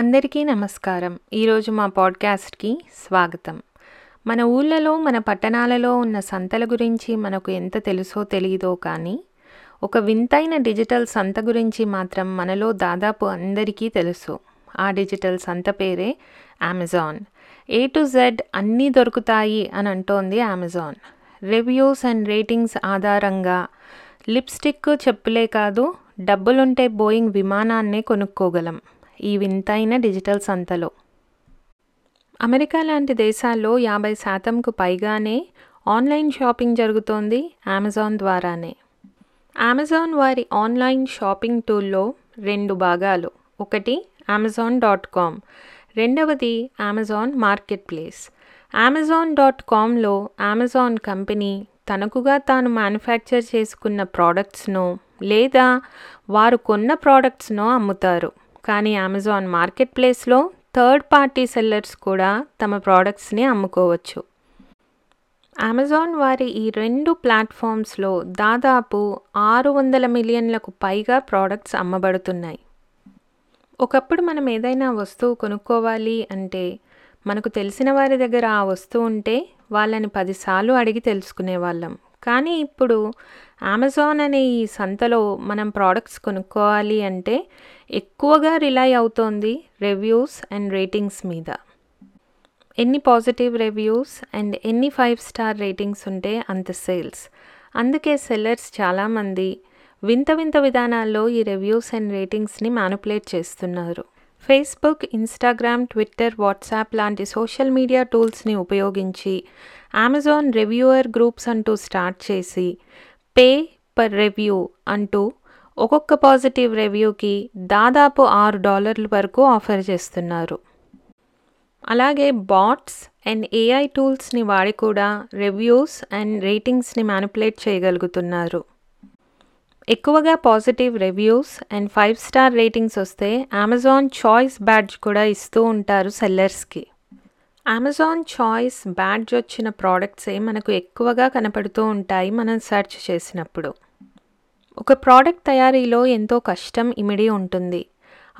అందరికీ నమస్కారం. ఈరోజు మా పాడ్కాస్ట్కి స్వాగతం. మన ఊళ్ళలో మన పట్టణాలలో ఉన్న సంతల గురించి మనకు ఎంత తెలుసో తెలియదో కానీ ఒక వింతైన డిజిటల్ సంత గురించి మాత్రం మనలో దాదాపు అందరికీ తెలుసు. ఆ డిజిటల్ సంత పేరే అమెజాన్ ఏ టు జెడ్ అన్నీ దొరుకుతాయి అని అంటోంది అమెజాన్ రివ్యూస్ అండ్ రేటింగ్స్ ఆధారంగా లిప్స్టిక్ చెప్పులే కాదు డబ్బులుంటే బోయింగ్ విమానాన్నే కొనుక్కోగలం. ఈ వింతైన డిజిటల్ సంతలో. అమెరికా లాంటి దేశాల్లో యాభై శాతంకు పైగానే ఆన్లైన్ షాపింగ్ జరుగుతోంది అమెజాన్ ద్వారానే. అమెజాన్ వారి ఆన్లైన్ షాపింగ్ టూల్లో రెండు భాగాలు. ఒకటి అమెజాన్ డాట్ కామ్. రెండవది Amazon market place. Amazon dot కామ్లో అమెజాన్ కంపెనీ తనకుగా తాను మ్యానుఫ్యాక్చర్ చేసుకున్న ప్రోడక్ట్స్ను లేదా వారు కొన్న ప్రోడక్ట్స్ను అమ్ముతారు. కానీ అమెజాన్ మార్కెట్ ప్లేస్లో థర్డ్ పార్టీ సెల్లర్స్ కూడా తమ ప్రోడక్ట్స్ని అమ్ముకోవచ్చు. అమెజాన్ వారి ఈ రెండు ప్లాట్ఫామ్స్లో దాదాపు ఆరు వందల మిలియన్లకు పైగా ప్రోడక్ట్స్ అమ్మబడుతున్నాయి. ఒకప్పుడు మనం ఏదైనా వస్తువు కొనుక్కోవాలి అంటే మనకు తెలిసిన వారి దగ్గర ఆ వస్తువు ఉంటే వాళ్ళని పదిసార్లు అడిగి తెలుసుకునే వాళ్ళం కానీ ఇప్పుడు అమెజాన్ అనే ఈ సంతలో మనం ప్రోడక్ట్స్ కొనుక్కోవాలి అంటే ఎక్కువగా రిలై అవుతోంది రివ్యూస్ అండ్ రేటింగ్స్ మీద. ఎన్ని పాజిటివ్ రివ్యూస్ అండ్ ఎన్ని ఫైవ్ స్టార్ రేటింగ్స్ ఉంటే అంత సేల్స్ అందుకే సెల్లర్స్ చాలామంది వింత వింత విధానాల్లో ఈ రివ్యూస్ అండ్ రేటింగ్స్ని మ్యానుపులేట్ చేస్తున్నారు. ఫేస్బుక్ ఇన్స్టాగ్రామ్ ట్విట్టర్ వాట్సాప్ లాంటి సోషల్ మీడియా టూల్స్ని ఉపయోగించి అమెజాన్ రివ్యూయర్ గ్రూప్స్ అంటూ స్టార్ట్ చేసి పే పర్ రివ్యూ అంటూ ఒక్కొక్క పాజిటివ్ రివ్యూకి దాదాపు ఆరు డాలర్ల వరకు ఆఫర్ చేస్తున్నారు. అలాగే బాట్స్ అండ్ ఏఐ టూల్స్ని వాడి కూడా రివ్యూస్ అండ్ రేటింగ్స్ని మ్యానిపులేట్ చేయగలుగుతున్నారు. ఎక్కువగా positive reviews and five star ratings వస్తే అమెజాన్ చాయిస్ బ్యాడ్జ్ కూడా ఇస్తూ ఉంటారు సెల్లర్స్కి అమెజాన్ చాయిస్ బ్యాడ్జ్ వచ్చిన ప్రోడక్ట్సే మనకు ఎక్కువగా కనపడుతూ ఉంటాయి మనం సెర్చ్ చేసినప్పుడు. ఒక ప్రోడక్ట్ తయారీలో ఎంతో కష్టం ఇమిడి ఉంటుంది.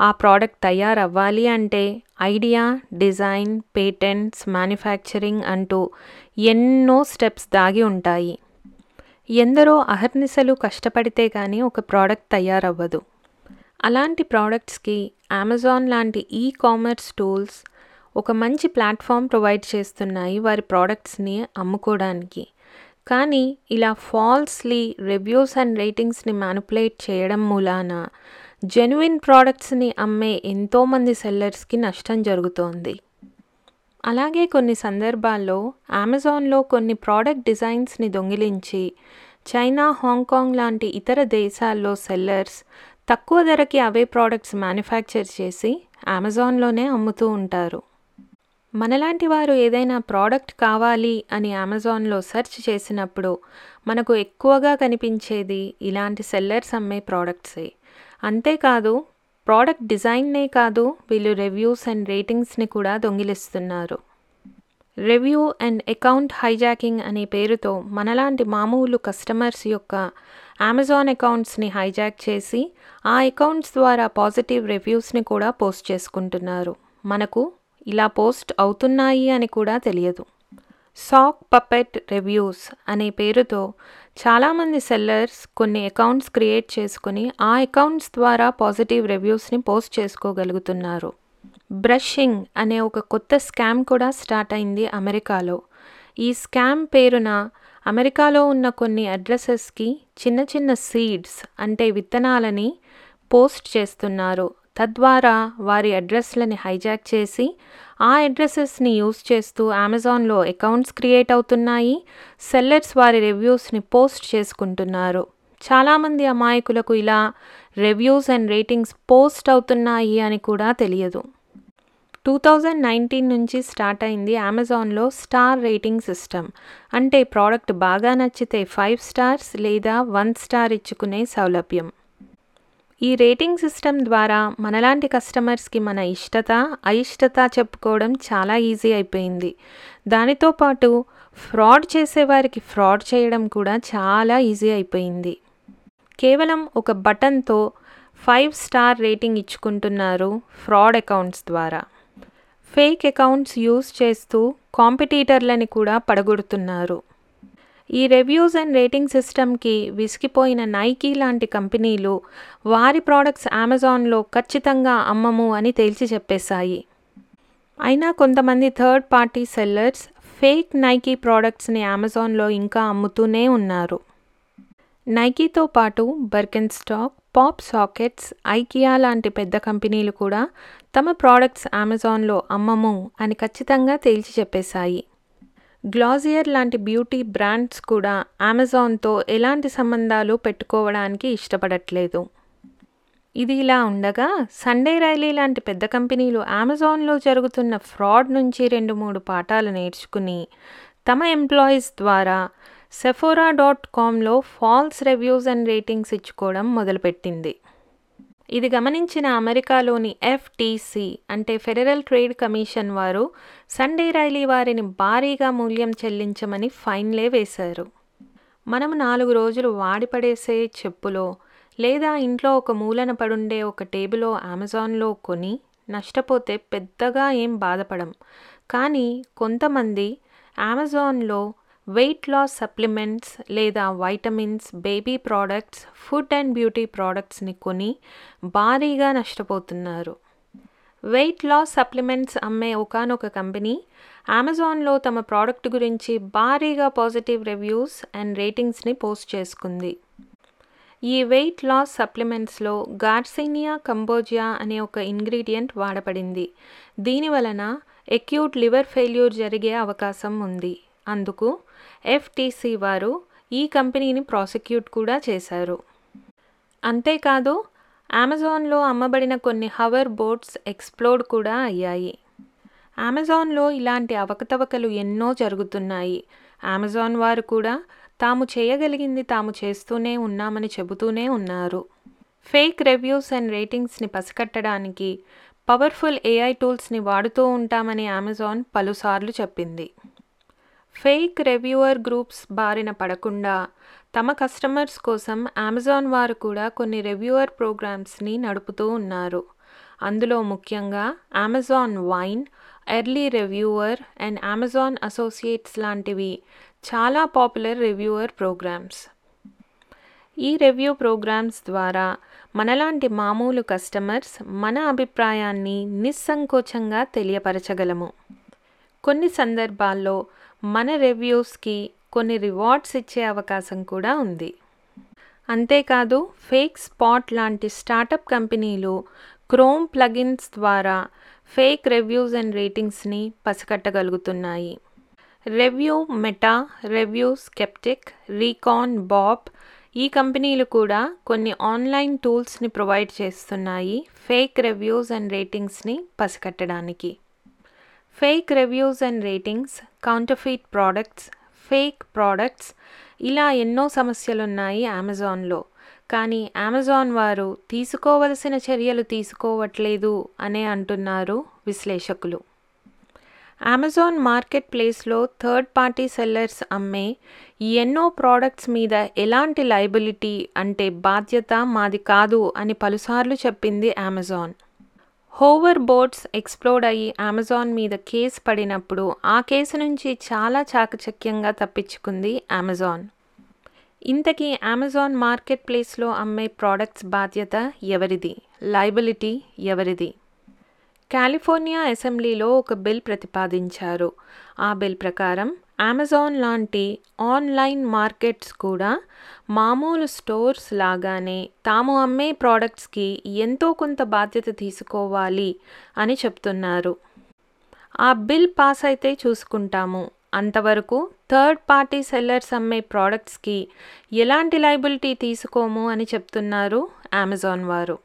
ఆ ప్రోడక్ట్ తయారవ్వాలి అంటే ఐడియా డిజైన్ పేటెంట్స్ మ్యానుఫ్యాక్చరింగ్ అంటూ ఎన్నో స్టెప్స్ దాగి ఉంటాయి. ఎందరో అహర్నిశలు కష్టపడితే కానీ ఒక ప్రోడక్ట్ తయారవ్వదు. అలాంటి ప్రోడక్ట్స్కి అమెజాన్ లాంటి ఈ కామర్స్ టూల్స్ ఒక మంచి ప్లాట్ఫామ్ ప్రొవైడ్ చేస్తున్నాయి వారి ప్రోడక్ట్స్ని అమ్ముకోవడానికి కానీ ఇలా ఫాల్స్లీ రివ్యూస్ అండ్ రేటింగ్స్ని మ్యానుపులేట్ చేయడం మూలాన జెన్యున్ ప్రోడక్ట్స్ని అమ్మే ఎంతోమంది సెల్లర్స్కి నష్టం జరుగుతోంది. అలాగే కొన్ని సందర్భాల్లో అమెజాన్లో కొన్ని ప్రోడక్ట్ డిజైన్స్ని దొంగిలించి చైనా హాంకాంగ్ లాంటి ఇతర దేశాల్లో సెల్లర్స్ తక్కువ ధరకి అవే ప్రోడక్ట్స్ మ్యానుఫ్యాక్చర్ చేసి అమెజాన్లోనే అమ్ముతూ ఉంటారు. మనలాంటి వారు ఏదైనా ప్రోడక్ట్ కావాలి అని అమెజాన్లో సెర్చ్ చేసినప్పుడు మనకు ఎక్కువగా కనిపించేది ఇలాంటి సెల్లర్స్ అమ్మే ప్రోడక్ట్సే. అంతేకాదు ప్రోడక్ట్ డిజైన్నే కాదు వీళ్ళు రివ్యూస్ అండ్ రేటింగ్స్ని కూడా దొంగిలిస్తున్నారు. రివ్యూ అండ్ అకౌంట్ హైజాకింగ్ అనే పేరుతో మనలాంటి మామూలు కస్టమర్స్ యొక్క అమెజాన్ అకౌంట్స్ని హైజాక్ చేసి ఆ అకౌంట్స్ ద్వారా పాజిటివ్ రివ్యూస్ని కూడా పోస్ట్ చేసుకుంటున్నారు. మనకు ఇలా పోస్ట్ అవుతున్నాయి అని కూడా తెలియదు. సాక్ పపెట్ రివ్యూస్ అనే పేరుతో చాలామంది సెల్లర్స్ కొన్ని అకౌంట్స్ క్రియేట్ చేసుకుని ఆ అకౌంట్స్ ద్వారా పాజిటివ్ రివ్యూస్ని పోస్ట్ చేసుకోగలుగుతున్నారు. బ్రషింగ్ అనే ఒక కొత్త స్కామ్ కూడా స్టార్ట్ అయింది అమెరికాలో. ఈ స్కామ్ పేరున అమెరికాలో ఉన్న కొన్ని అడ్రసెస్కి చిన్న చిన్న సీడ్స్ అంటే విత్తనాలని పోస్ట్ చేస్తున్నారు. తద్వారా వారి అడ్రస్లని హైజాక్ చేసి ఆ అడ్రసెస్ని యూస్ చేస్తూ అమెజాన్లో అకౌంట్స్ క్రియేట్ అవుతున్నాయి సెల్లర్స్ వారి రివ్యూస్ని పోస్ట్ చేసుకుంటున్నారు. చాలామంది అమాయకులకు ఇలా రివ్యూస్ అండ్ రేటింగ్స్ పోస్ట్ అవుతున్నాయి అని కూడా తెలియదు. టూ థౌజండ్ నైన్టీన్ నుంచి స్టార్ట్ అయింది అమెజాన్లో స్టార్ రేటింగ్ సిస్టమ్. అంటే ప్రోడక్ట్ బాగా నచ్చితే ఫైవ్ స్టార్స్ లేదా వన్ స్టార్ ఇచ్చుకునే సౌలభ్యం. ఈ రేటింగ్ సిస్టమ్ ద్వారా మనలాంటి కస్టమర్స్కి మన ఇష్టత అయిష్టత చెప్పుకోవడం చాలా ఈజీ అయిపోయింది. దానితో పాటు ఫ్రాడ్ చేసేవారికి ఫ్రాడ్ చేయడం కూడా చాలా ఈజీ అయిపోయింది. కేవలం ఒక బటన్తో ఫైవ్ స్టార్ రేటింగ్ ఇచ్చుకుంటున్నారు ఫ్రాడ్ అకౌంట్స్ ద్వారా. ఫేక్ అకౌంట్స్ యూజ్ చేస్తూ కాంపిటీటర్లని కూడా పడగొడుతున్నారు. ఈ రివ్యూస్ అండ్ రేటింగ్ సిస్టమ్కి విసిగిపోయిన నైకీ లాంటి కంపెనీలు వారి ప్రోడక్ట్స్ అమెజాన్లో ఖచ్చితంగా అమ్మము అని తేల్చి చెప్పేశాయి. అయినా కొంతమంది third party sellers fake Nike ప్రోడక్ట్స్ని అమెజాన్లో ఇంకా అమ్ముతూనే ఉన్నారు. నైకీతో పాటు Birkenstock PopSockets IKEA లాంటి పెద్ద కంపెనీలు కూడా తమ ప్రోడక్ట్స్ అమెజాన్లో అమ్మము అని ఖచ్చితంగా తేల్చి చెప్పేశాయి. గ్లాజియర్ లాంటి బ్యూటీ బ్రాండ్స్ కూడా అమెజాన్తో ఎలాంటి సంబంధాలు పెట్టుకోవడానికి ఇష్టపడట్లేదు. ఇది ఇలా ఉండగా సండే రైలీ లాంటి పెద్ద కంపెనీలు అమెజాన్లో జరుగుతున్న ఫ్రాడ్ నుంచి రెండు మూడు పాఠాలు నేర్చుకుని తమ ఎంప్లాయీస్ ద్వారా సెఫోరా డాట్ కామ్లో ఫాల్స్ రివ్యూస్ అండ్ రేటింగ్స్ ఇచ్చుకోవడం మొదలుపెట్టింది. ఇది గమనించిన అమెరికాలోని ఎఫ్టీసీ అంటే ఫెడరల్ ట్రేడ్ కమిషన్ వారు సండే రైలీ వారిని భారీగా మూల్యం చెల్లించమని ఫైన్లే వేశారు. మనం నాలుగు రోజులు వాడిపడేసే చెప్పులో లేదా ఇంట్లో ఒక మూలన పడుండే ఒక టేబులో అమెజాన్లో కొని నష్టపోతే పెద్దగా ఏం బాధపడం. కానీ కొంతమంది అమెజాన్లో వెయిట్ లాస్ సప్లిమెంట్స్ లేదా vitamins baby products food and beauty ప్రోడక్ట్స్ని కొని భారీగా నష్టపోతున్నారు. వెయిట్ లాస్ సప్లిమెంట్స్ అమ్మే ఒకనొక కంపెనీ అమెజాన్లో తమ ప్రోడక్ట్ గురించి భారీగా పాజిటివ్ రివ్యూస్ అండ్ రేటింగ్స్ని పోస్ట్ చేసుకుంది. ఈ వెయిట్ లాస్ సప్లిమెంట్స్లో గార్సినియా కంబోజియా అనే ఒక ఇంగ్రీడియంట్ వాడబడింది. దీని వలన ఎక్యూట్ లివర్ ఫెయిల్యూర్ జరిగే అవకాశం ఉంది. అందుకు ఎఫ్టీసీ వారు ఈ కంపెనీని ప్రాసిక్యూట్ కూడా చేశారు. అంతేకాదు అమెజాన్లో అమ్మబడిన కొన్ని హవర్ బోట్స్ ఎక్స్ప్లోడ్ కూడా అయ్యాయి. అమెజాన్లో ఇలాంటి అవకతవకలు ఎన్నో జరుగుతున్నాయి. అమెజాన్ వారు కూడా తాము చేయగలిగింది తాము చేస్తూనే ఉన్నామని చెబుతూనే ఉన్నారు. ఫేక్ రివ్యూస్ అండ్ రేటింగ్స్ని పసికట్టడానికి పవర్ఫుల్ ఏఐ టూల్స్ని వాడుతూ ఉంటామని అమెజాన్ పలుసార్లు చెప్పింది. ఫేక్ రివ్యూవర్ గ్రూప్స్ బారిన పడకుండా తమ కస్టమర్స్ కోసం అమెజాన్ వారు కూడా కొన్ని రివ్యూవర్ ప్రోగ్రామ్స్ని నడుపుతూ ఉన్నారు. అందులో ముఖ్యంగా Amazon Vine early reviewer and Amazon Associates లాంటివి చాలా పాపులర్ రివ్యూవర్ ప్రోగ్రామ్స్. ఈ రివ్యూ ప్రోగ్రామ్స్ ద్వారా మనలాంటి మామూలు కస్టమర్స్ మన అభిప్రాయాన్ని నిస్సంకోచంగా తెలియపరచగలము. కొన్ని సందర్భాల్లో మన రివ్యూస్కి కొన్ని రివార్డ్స్ ఇచ్చే అవకాశం కూడా ఉంది. అంతేకాదు ఫేక్ స్పాట్ లాంటి స్టార్టప్ కంపెనీలు క్రోమ్ ప్లగిన్స్ ద్వారా ఫేక్ రివ్యూస్ అండ్ రేటింగ్స్ని పసికట్టగలుగుతున్నాయి. ReviewMeta ReviewSkeptic recon Bob ఈ కంపెనీలు కూడా కొన్ని ఆన్లైన్ టూల్స్ని ప్రొవైడ్ చేస్తున్నాయి ఫేక్ రివ్యూస్ అండ్ రేటింగ్స్ని పసికట్టడానికి. Fake reviews and ratings counterfeit products fake products ఇలా ఎన్నో సమస్యలున్నాయి అమెజాన్లో. కానీ అమెజాన్ వారు తీసుకోవలసిన చర్యలు తీసుకోవట్లేదు అనే అంటున్నారు విశ్లేషకులు. అమెజాన్ మార్కెట్ ప్లేస్లో థర్డ్ పార్టీ సెల్లర్స్ అమ్మే ఎన్నో ప్రోడక్ట్స్ మీద ఎలాంటి లైబిలిటీ అంటే బాధ్యత మాది కాదు అని పలుసార్లు చెప్పింది అమెజాన్. హోవర్ బోట్స్ ఎక్స్ప్లోడ్ అయ్యి అమెజాన్ మీద కేసు పడినప్పుడు ఆ కేసు నుంచి చాలా చాకచక్యంగా తప్పించుకుంది అమెజాన్. ఇంతకీ అమెజాన్ మార్కెట్ ప్లేస్లో అమ్మే ప్రోడక్ట్స్ బాధ్యత ఎవరిది? లైబిలిటీ ఎవరిది? కాలిఫోర్నియా అసెంబ్లీలో ఒక బిల్ ప్రతిపాదించారు. ఆ బిల్ ప్రకారం అమెజాన్ లాంటి ఆన్లైన్ మార్కెట్స్ కూడా మామూలు స్టోర్స్ లాగానే తాము అమ్మే ప్రోడక్ట్స్కి ఎంతో కొంత బాధ్యత తీసుకోవాలి అని చెప్తున్నారు. ఆ బిల్ పాస్ అయితే చూసుకుంటాము. అంతవరకు థర్డ్ పార్టీ సెల్లర్స్ అమ్మే ప్రోడక్ట్స్కి ఎలాంటి లైబిలిటీ తీసుకోము అని చెప్తున్నారు అమెజాన్ వారు.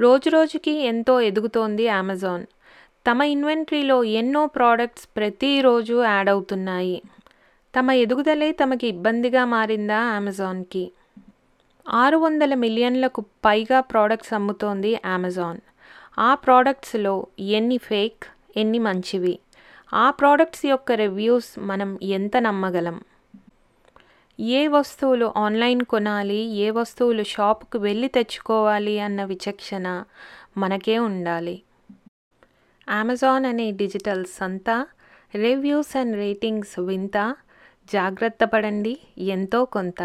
రోజురోజుకి ఎంతో ఎదుగుతోంది అమెజాన్. తమ ఇన్వెంటరీలో ఎన్నో ప్రోడక్ట్స్ ప్రతిరోజు యాడ్ అవుతున్నాయి. తమ ఎదుగుదలే తమకి ఇబ్బందిగా మారిందా అమెజాన్కి? ఆరు వందల మిలియన్లకు పైగా ప్రోడక్ట్స్ అమ్ముతోంది అమెజాన్. ఆ ప్రోడక్ట్స్లో ఎన్ని ఫేక్ ఎన్ని మంచివి? ఆ ప్రోడక్ట్స్ యొక్క రివ్యూస్ మనం ఎంత నమ్మగలం? ఏ వస్తువులు ఆన్లైన్ కొనాలి ఏ వస్తువులు షాప్కి వెళ్ళి తెచ్చుకోవాలి అన్న విచక్షణ మనకే ఉండాలి. అమెజాన్ అనే డిజిటల్ సంత రివ్యూస్ అండ్ రేటింగ్స్ వింత జాగ్రత్త పడండి ఎంతో కొంత.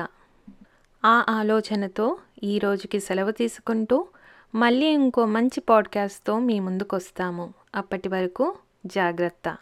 ఆ ఆలోచనతో ఈ రోజుకి సెలవు తీసుకుంటూ మళ్ళీ ఇంకో మంచి పాడ్కాస్ట్తో మీ ముందుకు వస్తాము అప్పటి వరకు జాగ్రత్త.